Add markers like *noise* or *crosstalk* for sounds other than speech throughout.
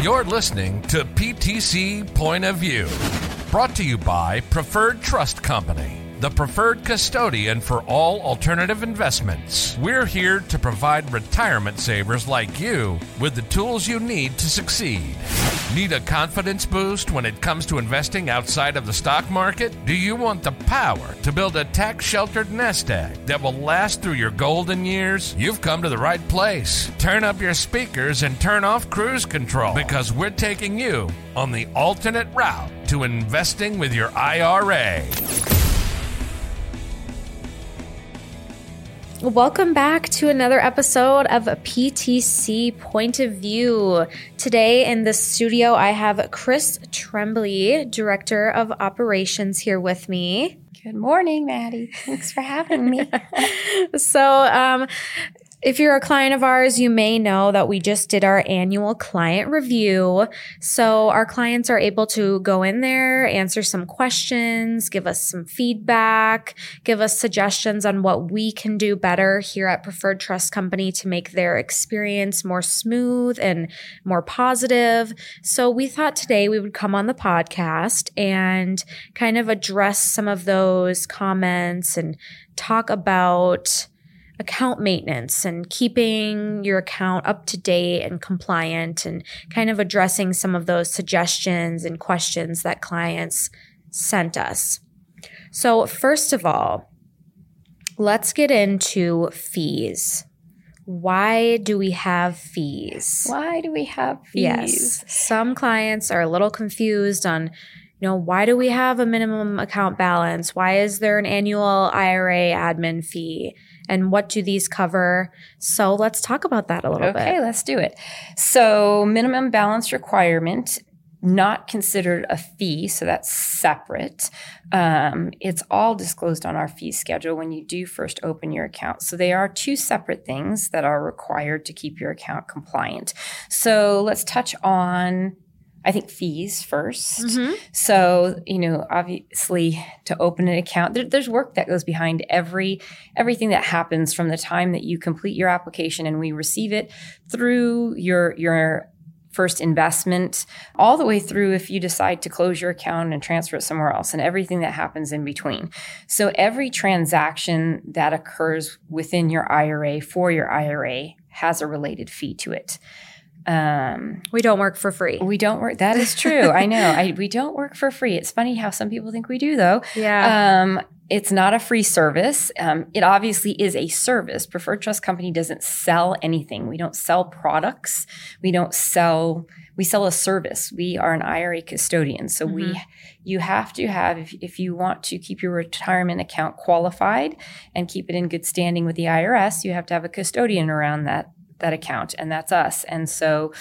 You're listening to PTC Point of View, brought to you by Preferred Trust Company, the preferred custodian for all alternative investments. We're here to provide retirement savers like you with the tools you need to succeed. Need a confidence boost when it comes to investing outside of the stock market? Do you want the power to build a tax sheltered nest egg that will last through your golden years? You've come to the right place. Turn up your speakers and turn off cruise control because we're taking you on the alternate route to investing with your IRA. Welcome back to another episode of a PTC Point of View. Today in the studio, I have Chris Trembley, Director of Operations, here with me. Good morning, Maddie. Thanks for having me. *laughs* so, um, if you're a client of ours, you may know that we just did our annual client review. So our clients are able to go in there, answer some questions, give us some feedback, give us suggestions on what we can do better here at Preferred Trust Company to make their experience more smooth and more positive. So we thought today we would come on the podcast and kind of address some of those comments and talk about account maintenance and keeping your account up to date and compliant and kind of addressing some of those suggestions and questions that clients sent us. So, first of all, let's get into fees. Why do we have fees? Why do we have fees? Yes. Some clients are a little confused on you know, why do we have a minimum account balance? Why is there an annual IRA admin fee? And what do these cover? So let's talk about that a little okay, bit. Okay, let's do it. So, minimum balance requirement not considered a fee, so that's separate. Um, it's all disclosed on our fee schedule when you do first open your account. So they are two separate things that are required to keep your account compliant. So let's touch on I think fees 1st mm-hmm. So, you know, obviously to open an account, there, there's work that goes behind every everything that happens from the time that you complete your application and we receive it through your your first investment all the way through if you decide to close your account and transfer it somewhere else and everything that happens in between. So every transaction that occurs within your IRA for your IRA has a related fee to it. Um, we don't work for free. We don't work. That is true. I know. I, we don't work for free. It's funny how some people think we do, though. Yeah. Um, it's not a free service. Um, it obviously is a service. Preferred Trust Company doesn't sell anything. We don't sell products. We don't sell. We sell a service. We are an IRA custodian. So mm-hmm. we, you have to have if, if you want to keep your retirement account qualified and keep it in good standing with the IRS, you have to have a custodian around that that account, and that's us. And so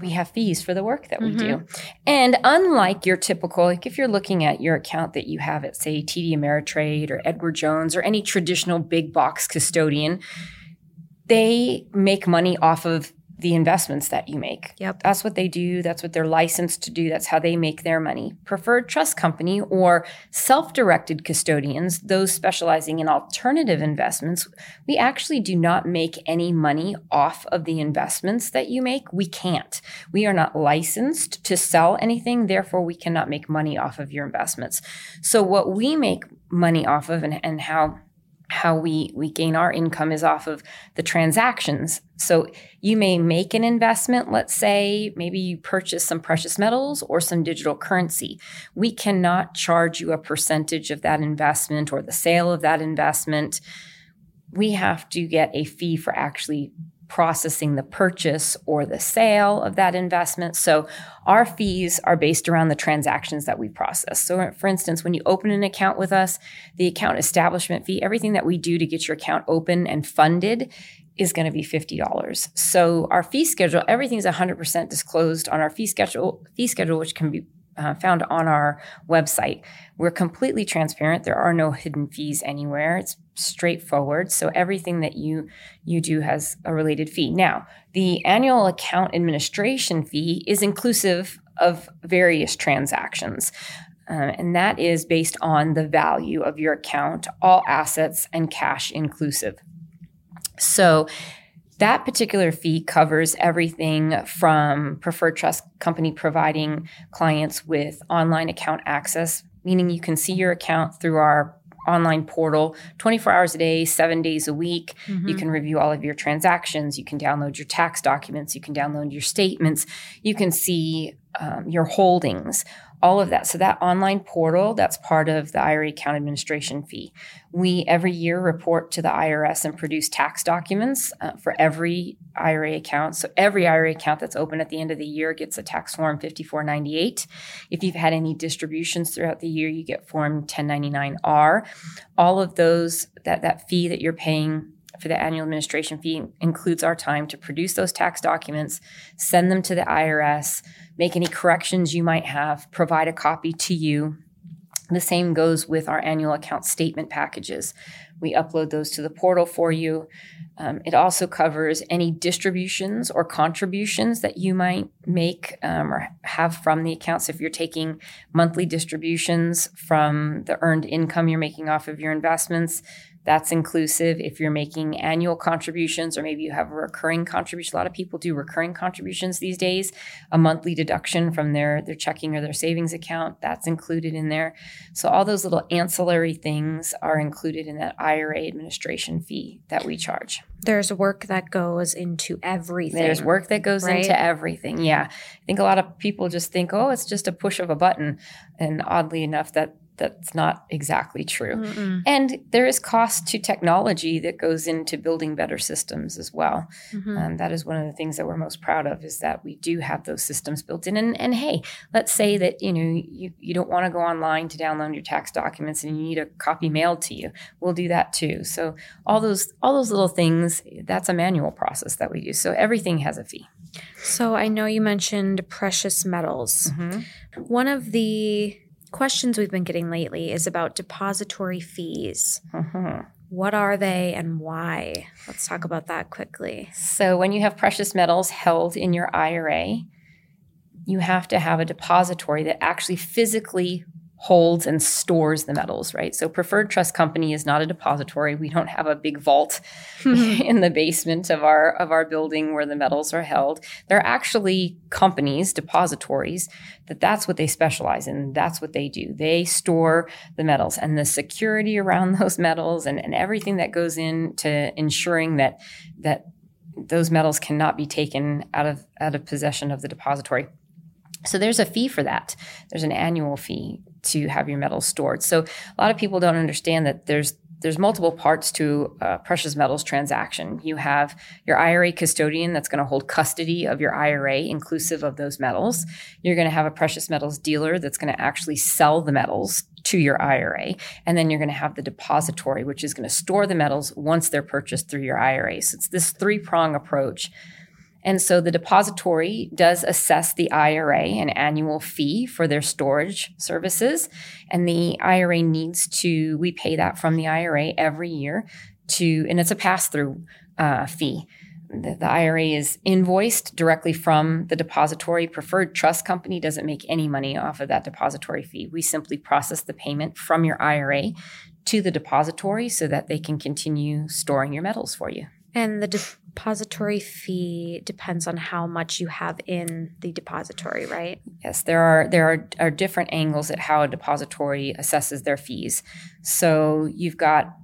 we have fees for the work that we mm-hmm. do. And unlike your typical, like if you're looking at your account that you have at, say, TD Ameritrade or Edward Jones or any traditional big box custodian, they make money off of the investments that you make. Yep. That's what they do. That's what they're licensed to do. That's how they make their money. Preferred trust company or self directed custodians, those specializing in alternative investments, we actually do not make any money off of the investments that you make. We can't. We are not licensed to sell anything. Therefore, we cannot make money off of your investments. So, what we make money off of and, and how how we we gain our income is off of the transactions. So you may make an investment, let's say maybe you purchase some precious metals or some digital currency. We cannot charge you a percentage of that investment or the sale of that investment. We have to get a fee for actually processing the purchase or the sale of that investment. So our fees are based around the transactions that we process. So for instance, when you open an account with us, the account establishment fee, everything that we do to get your account open and funded is going to be $50. So our fee schedule, everything's 100% disclosed on our fee schedule, fee schedule which can be uh, found on our website. We're completely transparent. There are no hidden fees anywhere. It's straightforward. So everything that you you do has a related fee. Now, the annual account administration fee is inclusive of various transactions. Uh, and that is based on the value of your account, all assets and cash inclusive. So That particular fee covers everything from preferred trust company providing clients with online account access, meaning you can see your account through our online portal 24 hours a day, seven days a week. Mm-hmm. You can review all of your transactions. You can download your tax documents. You can download your statements. You can see um, your holdings all of that. So that online portal, that's part of the IRA account administration fee. We every year report to the IRS and produce tax documents uh, for every IRA account. So every IRA account that's open at the end of the year gets a tax form 5498. If you've had any distributions throughout the year, you get form 1099R. All of those that that fee that you're paying for the annual administration fee includes our time to produce those tax documents, send them to the IRS, make any corrections you might have, provide a copy to you. The same goes with our annual account statement packages. We upload those to the portal for you. Um, it also covers any distributions or contributions that you might make um, or have from the accounts. If you're taking monthly distributions from the earned income you're making off of your investments, that's inclusive if you're making annual contributions or maybe you have a recurring contribution. A lot of people do recurring contributions these days, a monthly deduction from their, their checking or their savings account. That's included in there. So all those little ancillary things are included in that IRA administration fee that we charge. There's work that goes into everything. There's work that goes right? into everything. Yeah. I think a lot of people just think, oh, it's just a push of a button. And oddly enough, that that's not exactly true. Mm-mm. And there is cost to technology that goes into building better systems as well. Mm-hmm. Um, that is one of the things that we're most proud of is that we do have those systems built in. And, and hey, let's say that you know you, you don't want to go online to download your tax documents and you need a copy mailed to you. We'll do that too. So all those all those little things, that's a manual process that we do. So everything has a fee. So I know you mentioned precious metals. Mm-hmm. One of the questions we've been getting lately is about depository fees. Mm-hmm. What are they and why? Let's talk about that quickly. So, when you have precious metals held in your IRA, you have to have a depository that actually physically holds and stores the metals, right? So Preferred Trust Company is not a depository. We don't have a big vault hmm. *laughs* in the basement of our of our building where the metals are held. They're actually companies, depositories that that's what they specialize in. That's what they do. They store the metals and the security around *laughs* those metals and, and everything that goes into ensuring that that those metals cannot be taken out of out of possession of the depository. So there's a fee for that. There's an annual fee to have your metals stored. So a lot of people don't understand that there's there's multiple parts to a precious metals transaction. You have your IRA custodian that's going to hold custody of your IRA, inclusive of those metals. You're going to have a precious metals dealer that's going to actually sell the metals to your IRA. And then you're going to have the depository, which is going to store the metals once they're purchased through your IRA. So it's this three prong approach and so the depository does assess the IRA an annual fee for their storage services. And the IRA needs to, we pay that from the IRA every year to, and it's a pass through uh, fee. The, the, IRA is invoiced directly from the depository. Preferred Trust Company doesn't make any money off of that depository fee. We simply process the payment from your IRA to the depository so that they can continue storing your metals for you. And the depository fee depends on how much you have in the depository, right? Yes, there are there are, are different angles at how a depository assesses their fees. So you've got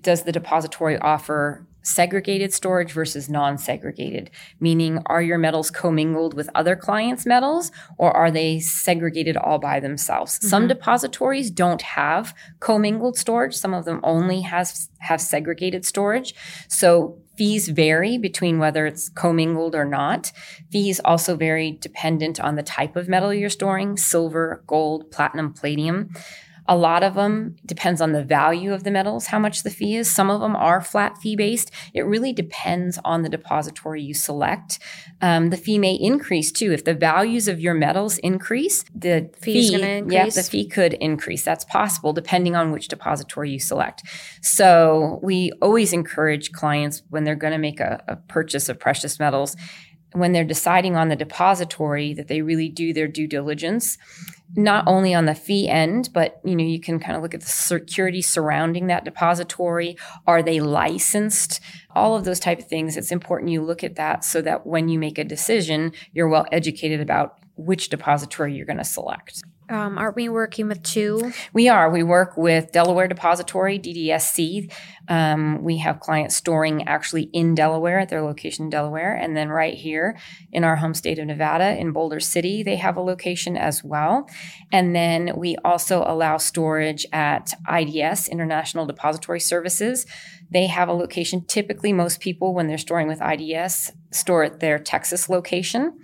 does the depository offer segregated storage versus non segregated, meaning are your metals commingled with other clients' metals or are they segregated all by themselves? Mm-hmm. Some depositories don't have commingled storage, some of them only has, have segregated storage. So fees vary between whether it's commingled or not. Fees also vary dependent on the type of metal you're storing silver, gold, platinum, palladium. A lot of them depends on the value of the metals, how much the fee is. Some of them are flat fee based. It really depends on the depository you select. Um, the fee may increase too. If the values of your metals increase, the Fee's fee, increase. yeah, the fee could increase. That's possible depending on which depository you select. So we always encourage clients when they're going to make a, a purchase of precious metals when they're deciding on the depository that they really do their due diligence not only on the fee end, but you know, you can kind of look at the security surrounding that depository. Are they licensed? all of those type of things. It's important you look at that so that when you make a decision, you're well educated about which depository you're going to select. Um, aren't we working with two? We are. We work with Delaware Depository, DDSC. Um, we have clients storing actually in Delaware at their location in Delaware. And then right here in our home state of Nevada in Boulder City, they have a location as well. And then we also allow storage at IDS, International Depository Services. They have a location. Typically, most people, when they're storing with IDS, store at their Texas location.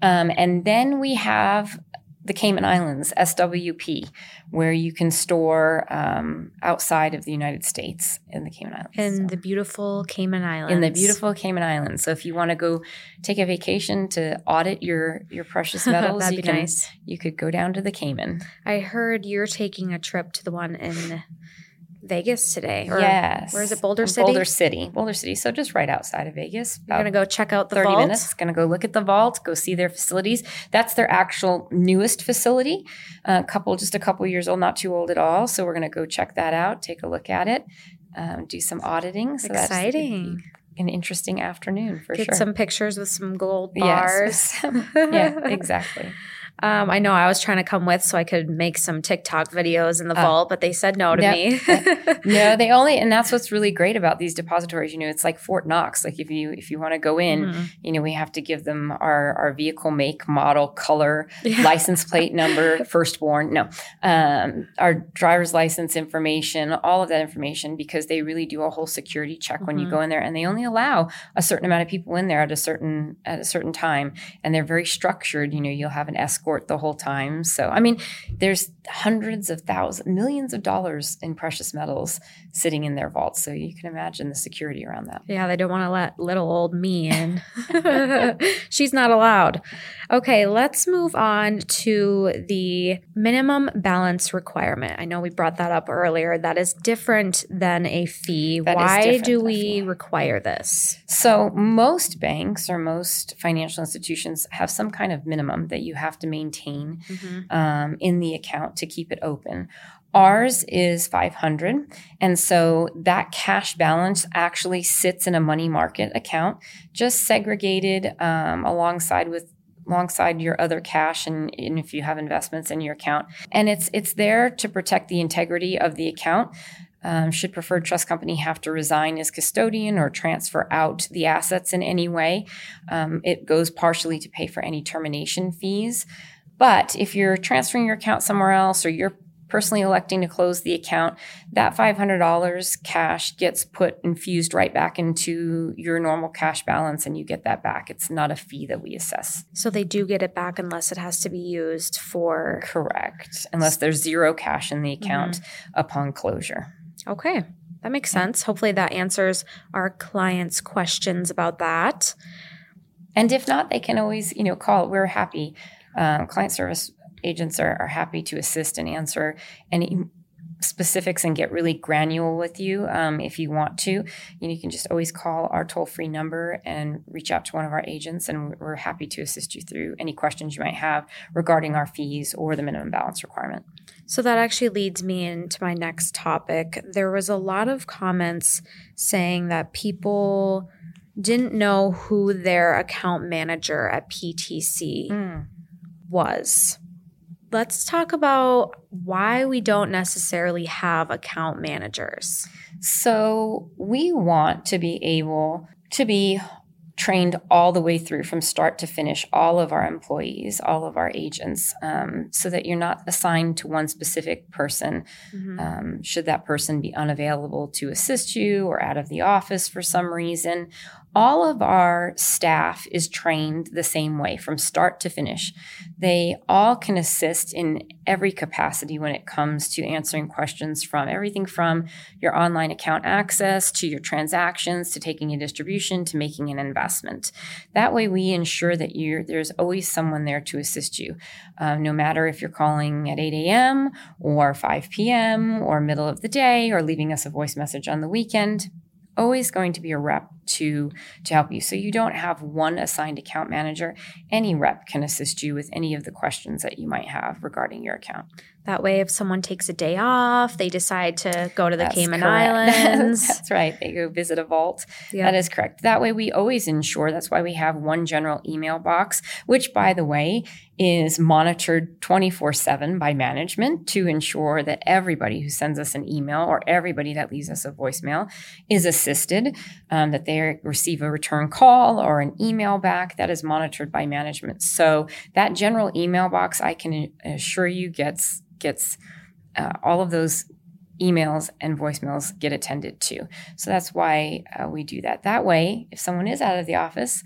Um, and then we have the Cayman Islands, SWP, where you can store um, outside of the United States in the Cayman Islands. In the beautiful Cayman Islands. in the beautiful Cayman Islands. So if you want to go take a vacation to audit your your precious *laughs* metals, That'd you be can nice. you could go down to the Cayman. I heard you're taking a trip to the one in Vegas today. Or yes. Where is it? Boulder City? Boulder City. Boulder City. So just right outside of Vegas. You're going to go check out the 30 vault? minutes. Going to go look at the vault, go see their facilities. That's their actual newest facility. A couple, just a couple years old, not too old at all. So we're going to go check that out, take a look at it, um, do some auditing. So that's Exciting. an interesting afternoon for Get sure. some pictures with some gold bars. Yes. *laughs* yeah, *laughs* exactly. Um, I know I was trying to come with so I could make some TikTok videos in the Uh, vault, but they said no to Yep. me. *laughs* No, *laughs* they only, and that's what's really great about these depositories. You know, it's like Fort Knox. Like if you if you want to go in, Mhm. you know, we have to give them our our vehicle make, model, color, Yeah. license plate number, *laughs* firstborn. No, um, our driver's license information, all of that information, because they really do a whole security check when you Mhm. go in there, and they only allow a certain amount of people in there at a certain at a certain time, and they're very structured. You know, you'll have an escort the whole time. So, I mean, there's hundreds of thousands, millions of dollars in precious metals sitting in their vaults. So you can imagine the security around that. Yeah, they don't want to let little old me in. *laughs* She's not allowed. Okay, let's move on to the minimum balance requirement. I know we brought that up earlier. That is different than a fee. That Why do we require this? So, most banks or most financial institutions have some kind of minimum that you have to maintain um, in the account to keep it open. Ours is 500 and so that cash balance actually sits in a money market account just segregated um, alongside with alongside your other cash and, and if you have investments in your account and it's it's there to protect the integrity of the account um, should preferred trust company have to resign as custodian or transfer out the assets in any way um, it goes partially to pay for any termination fees but if you're transferring your account somewhere else or you're personally electing to close the account, that $500 cash gets put infused right back into your normal cash balance and you get that back. It's not a fee that we assess. So they do get it back unless it has to be used for. Correct. Unless there's zero cash in the account upon closure. Okay, that makes sense. Hopefully that answers our clients' questions about that. And if not, they can always, you know, call. We're happy. Um, client service agents are, are happy to assist and answer any specifics and get really granular with you um, if you want to. You, know, you can just always call our toll free number and reach out to one of our agents, and we're- we're happy to assist you through any questions you might have regarding our fees or the minimum balance requirement. So that actually leads me into my next topic. There was a lot of comments saying that people didn't know who their account manager at PTC was. Let's talk about why we don't necessarily have account managers. So we want to be able to be trained all the way through from start to finish, all of our employees, all of our agents, um, so that you're not assigned to one specific person. Um, should that person be unavailable to assist you or out of the office for some reason, all of our staff is trained the same way from start to finish. They all can assist in every capacity when it comes to answering questions from everything from your online account access to your transactions to taking a distribution to making an investment. That way, we ensure that you're, there's always someone there to assist you, um, no matter if you're calling at 8 a.m. or 5 p.m. or middle of the day or leaving us a voice message on the weekend always going to be a rep to to help you. So you don't have one assigned account manager. Any rep can assist you with any of the questions that you might have regarding your account. That way, if someone takes a day off, they decide to go to the That's Cayman correct. *laughs* Islands. that's right. They go visit a vault. Yeah. That is correct. That way, we always ensure that's why we have one general email box, which, by the way, is monitored 24 7 by management to ensure that everybody who sends us an email or everybody that leaves us a voicemail is assisted, um, that they receive a return call or an email back that is monitored by management. So, that general email box, I can assure you, gets gets uh, all of those emails and voicemails get attended to. So that's why uh, we do that. That way, if someone is out of the office,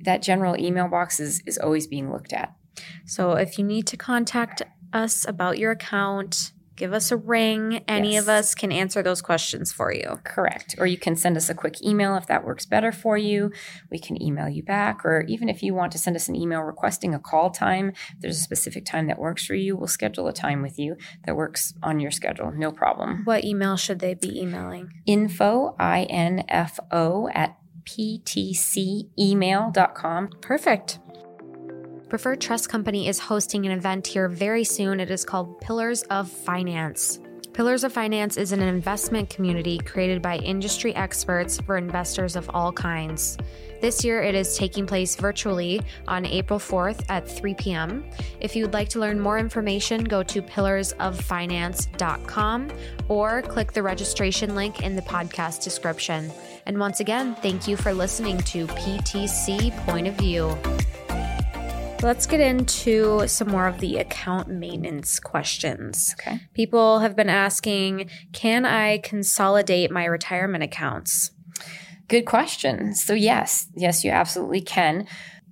that general email box is, is always being looked at. So if you need to contact us about your account, give us a ring. Any of us can answer those questions for you. Correct. Or you can send us a quick email if that works better for you. We can email you back. Or even if you want to send us an email requesting a call time, if there's a specific time that works for you, we'll schedule a time with you that works on your schedule. No problem. What email should they be emailing? Info, I N F O, at ptcemail.com. Perfect. Preferred Trust Company is hosting an event here very soon. It is called Pillars of Finance. Pillars of Finance is an investment community created by industry experts for investors of all kinds. This year, it is taking place virtually on April 4th at 3 p.m. If you would like to learn more information, go to pillarsoffinance.com or click the registration link in the podcast description. And once again, thank you for listening to PTC Point of View. Let's get into some more of the account maintenance questions. Okay. People have been asking Can I consolidate my retirement accounts? Good question. So yes, yes, you absolutely can.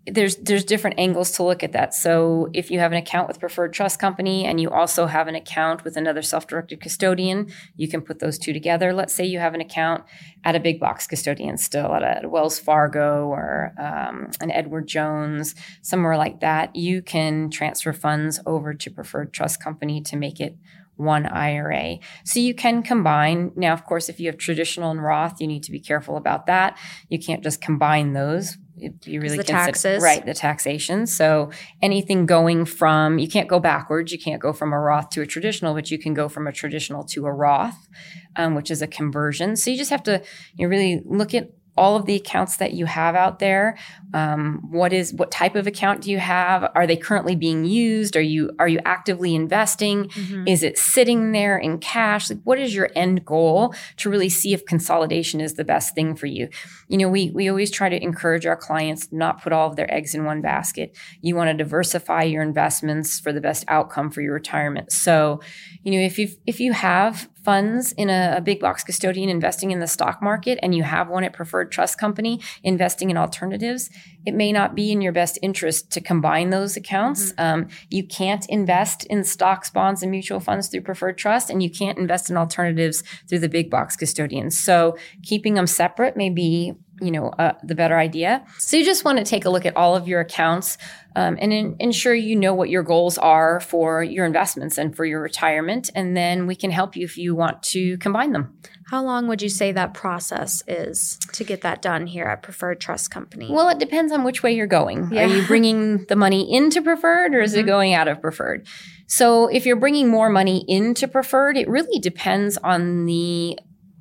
There's there's different angles to look at that. So if you have an account with Preferred Trust Company and you also have an account with another self-directed custodian, you can put those two together. Let's say you have an account at a big box custodian still at a, Wells Fargo or um, an Edward Jones, somewhere like that. You can transfer funds over to Preferred Trust Company to make it one IRA. So you can combine. Now, of course, if you have traditional and Roth, you need to be careful about that. You can't just combine those. You really the taxes. right? The taxation. So anything going from you can't go backwards. You can't go from a Roth to a traditional, but you can go from a traditional to a Roth, um, which is a conversion. So you just have to you know, really look at all of the accounts that you have out there um, what is what type of account do you have? Are they currently being used? Are you are you actively investing? Is it sitting there in cash? Like what is your end goal to really see if consolidation is the best thing for you? You know we we always try to encourage our clients not put all of their eggs in one basket. You want to diversify your investments for the best outcome for your retirement. So you know if you if you have funds in a, a big box custodian investing in the stock market and you have one at preferred trust company investing in alternatives it may not be in your best interest to combine those accounts. Um, you can't invest in stocks bonds and mutual funds through preferred trust and you can't invest in alternatives through the big box custodians so keeping them separate may be you know uh, the better idea. So you just want to take a look at all of your accounts um, and in, ensure you know what your goals are for your investments and for your retirement and then we can help you if you want to combine them How long would you say that process is to get that done here at Preferred Trust Company? well it depends on which way you're going Yeah. are you *laughs* bringing the money into preferred or is it mm-hmm. going out of preferred so if you're bringing more money into preferred it really depends on the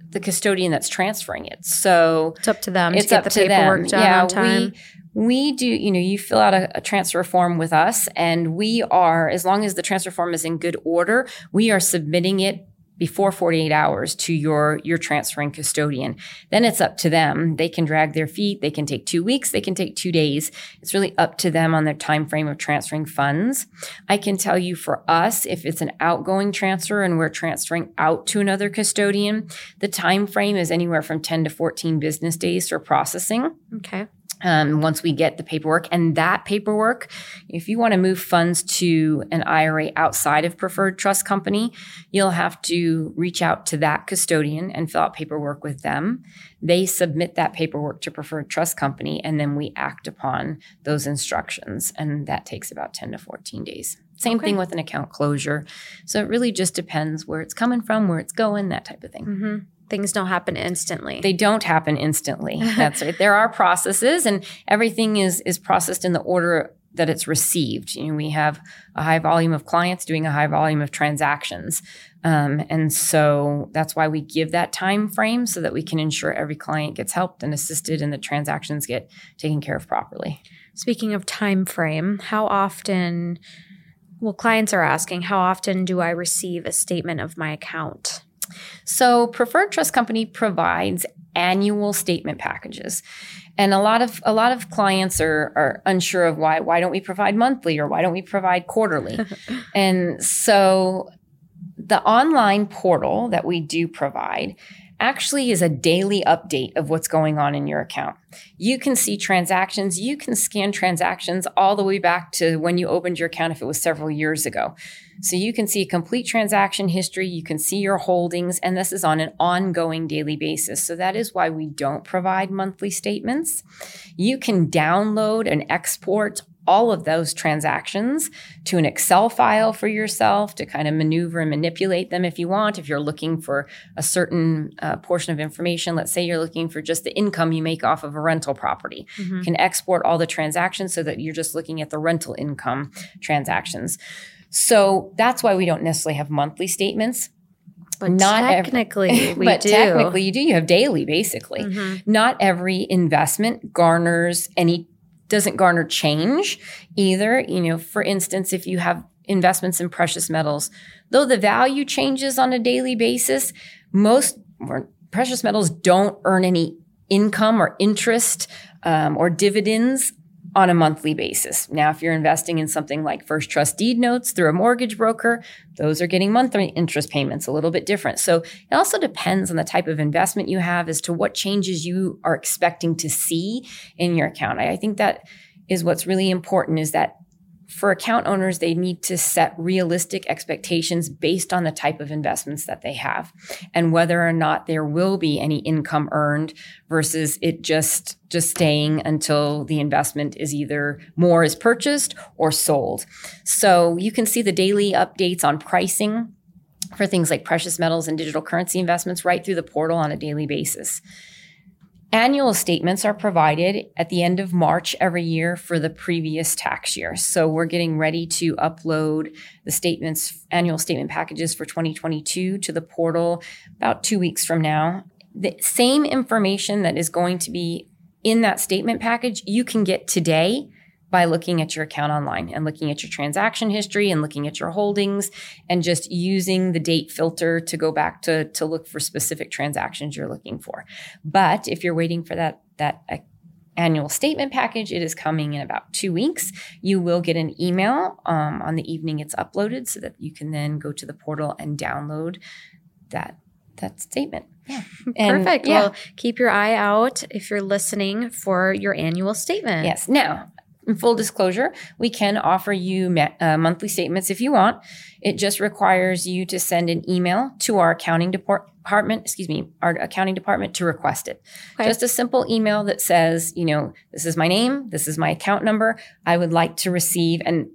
the custodian that's transferring it so it's up to them it's to get up the to paperwork them. done yeah, on time. we we do. You know, you fill out a, a transfer form with us, and we are as long as the transfer form is in good order, we are submitting it before 48 hours to your your transferring custodian. Then it's up to them. They can drag their feet. They can take two weeks. They can take two days. It's really up to them on their time frame of transferring funds. I can tell you for us if it's an outgoing transfer and we're transferring out to another custodian the time frame is anywhere from 10 to 14 business days for processing. Okay. Um, once we get the paperwork. And that paperwork, if you want to move funds to an IRA outside of Preferred Trust Company, you'll have to reach out to that custodian and fill out paperwork with them. They submit that paperwork to Preferred Trust Company, and then we act upon those instructions. And that takes about 10 to 14 days. Same Okay. thing with an account closure. So it really just depends where it's coming from, where it's going, that type of thing. hmm Things don't happen instantly. They don't happen instantly. *laughs* That's right. There are processes, and everything is is processed in the order that it's received. You know, we have a high volume of clients doing a high volume of transactions, um, and so that's why we give that time frame so that we can ensure every client gets helped and assisted, and the transactions get taken care of properly. Speaking of time frame, how often? Well, clients are asking, how often do I receive a statement of my account? So, Preferred Trust Company provides annual statement packages. And a lot of a lot of clients are are unsure of why why don't we provide monthly or why don't we provide quarterly? *laughs* and so the online portal that we do provide actually is a daily update of what's going on in your account. You can see transactions, you can scan transactions all the way back to when you opened your account if it was several years ago. So you can see a complete transaction history, you can see your holdings, and this is on an ongoing daily basis. So that is why we don't provide monthly statements. You can download and export all of those transactions to an Excel file for yourself to kind of maneuver and manipulate them if you want. If you're looking for a certain uh, portion of information, let's say you're looking for just the income you make off of a rental property, mm-hmm. you can export all the transactions so that you're just looking at the rental income transactions. So that's why we don't necessarily have monthly statements. But not technically, every, *laughs* we but do. technically, you do. You have daily, basically. Mm-hmm. Not every investment garners any doesn't garner change either. You know, for instance, if you have investments in precious metals, though the value changes on a daily basis, most precious metals don't earn any income or interest um, or dividends on a monthly basis. Now, if you're investing in something like first trust deed notes through a mortgage broker, those are getting monthly interest payments a little bit different. So it also depends on the type of investment you have as to what changes you are expecting to see in your account. I, I think that is what's really important is that for account owners, they need to set realistic expectations based on the type of investments that they have and whether or not there will be any income earned versus it just, just staying until the investment is either more is purchased or sold. So you can see the daily updates on pricing for things like precious metals and digital currency investments right through the portal on a daily basis. Annual statements are provided at the end of March every year for the previous tax year. So we're getting ready to upload the statements, annual statement packages for 2022 to the portal about two weeks from now. The same information that is going to be in that statement package you can get today by looking at your account online and looking at your transaction history and looking at your holdings and just using the date filter to go back to, to look for specific transactions you're looking for. But if you're waiting for that, that uh, annual statement package, it is coming in about two weeks. You will get an email um, on the evening it's uploaded so that you can then go to the portal and download that that statement. Yeah. And, Perfect. Yeah. Well, keep your eye out if you're listening for your annual statement. Yes. Now, in full disclosure, we can offer you uh, monthly statements if you want. It just requires you to send an email to our accounting department, excuse me, our accounting department to request it. Okay. Just a simple email that says, you know, this is my name, this is my account number. I would like to receive and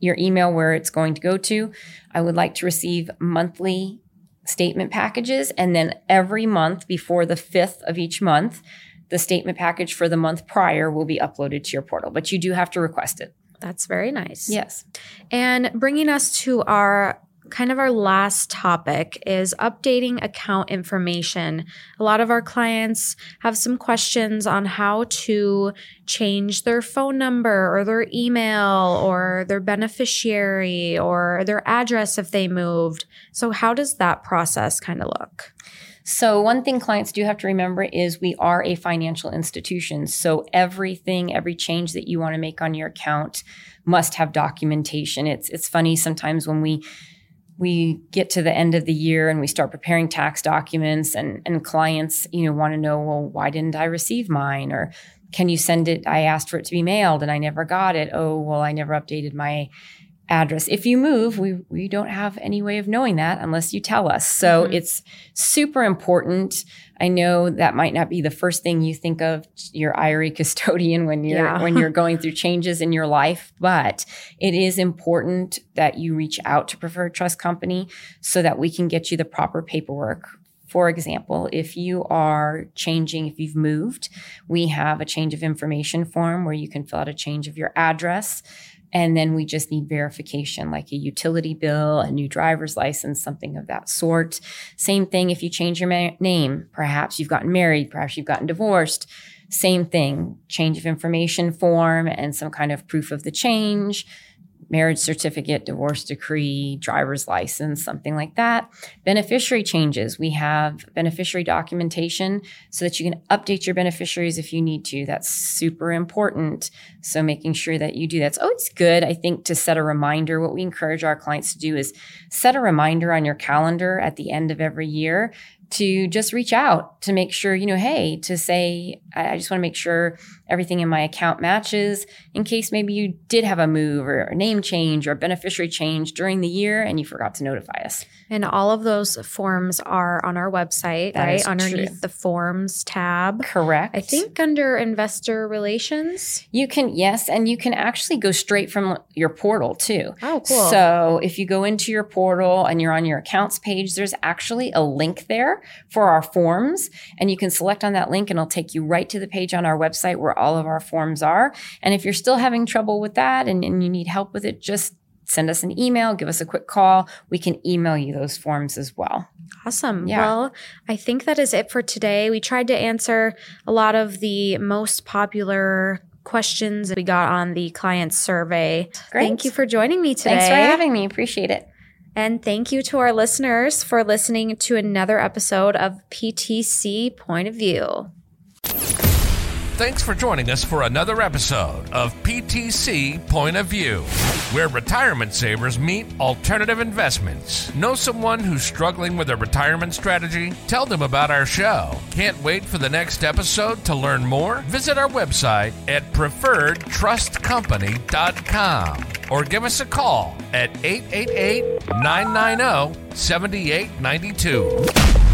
your email where it's going to go to. I would like to receive monthly statement packages and then every month before the 5th of each month the statement package for the month prior will be uploaded to your portal, but you do have to request it. That's very nice. Yes. And bringing us to our kind of our last topic is updating account information. A lot of our clients have some questions on how to change their phone number or their email or their beneficiary or their address if they moved. So, how does that process kind of look? So, one thing clients do have to remember is we are a financial institution. So, everything, every change that you want to make on your account must have documentation. It's it's funny sometimes when we we get to the end of the year and we start preparing tax documents and and clients, you know, want to know, well, why didn't I receive mine or can you send it? I asked for it to be mailed and I never got it. Oh, well, I never updated my address. If you move, we we don't have any way of knowing that unless you tell us. So mm-hmm. it's super important. I know that might not be the first thing you think of your IRA custodian when you're yeah. when you're *laughs* going through changes in your life, but it is important that you reach out to preferred trust company so that we can get you the proper paperwork For example, if you are changing, if you've moved, we have a change of information form where you can fill out a change of your address. And then we just need verification like a utility bill, a new driver's license, something of that sort. Same thing if you change your ma- name. Perhaps you've gotten married, perhaps you've gotten divorced. Same thing, change of information form and some kind of proof of the change marriage certificate, divorce decree, driver's license, something like that. Beneficiary changes. We have beneficiary documentation so that you can update your beneficiaries if you need to. That's super important. So making sure that you do that's always good, I think, to set a reminder. What we encourage our clients to do is set a reminder on your calendar at the end of every year to just reach out to make sure, you know, hey, to say, I, just want to make sure everything in my account matches in case maybe you did have a move or a name change or a beneficiary change during the year and you forgot to notify us. And all of those forms are on our website, That right? Underneath true. the forms tab. Correct. I think under investor relations. You can, yes, and you can actually go straight from your portal too. Oh, cool. So if you go into your portal and you're on your accounts page, there's actually a link there for our forms. And you can select on that link and it'll take you right to the page on our website where all of our forms are. And if you're still having trouble with that and, and you need help with it, just send us an email, give us a quick call. We can email you those forms as well. Awesome. Yeah. Well, I think that is it for today. We tried to answer a lot of the most popular questions we got on the client survey. Great. Thank you for joining me today. Thanks for having me. Appreciate it. And thank you to our listeners for listening to another episode of PTC Point of View. Thanks for joining us for another episode of PTC Point of View, where retirement savers meet alternative investments. Know someone who's struggling with a retirement strategy? Tell them about our show. Can't wait for the next episode to learn more? Visit our website at preferredtrustcompany.com or give us a call at 888 990 7892.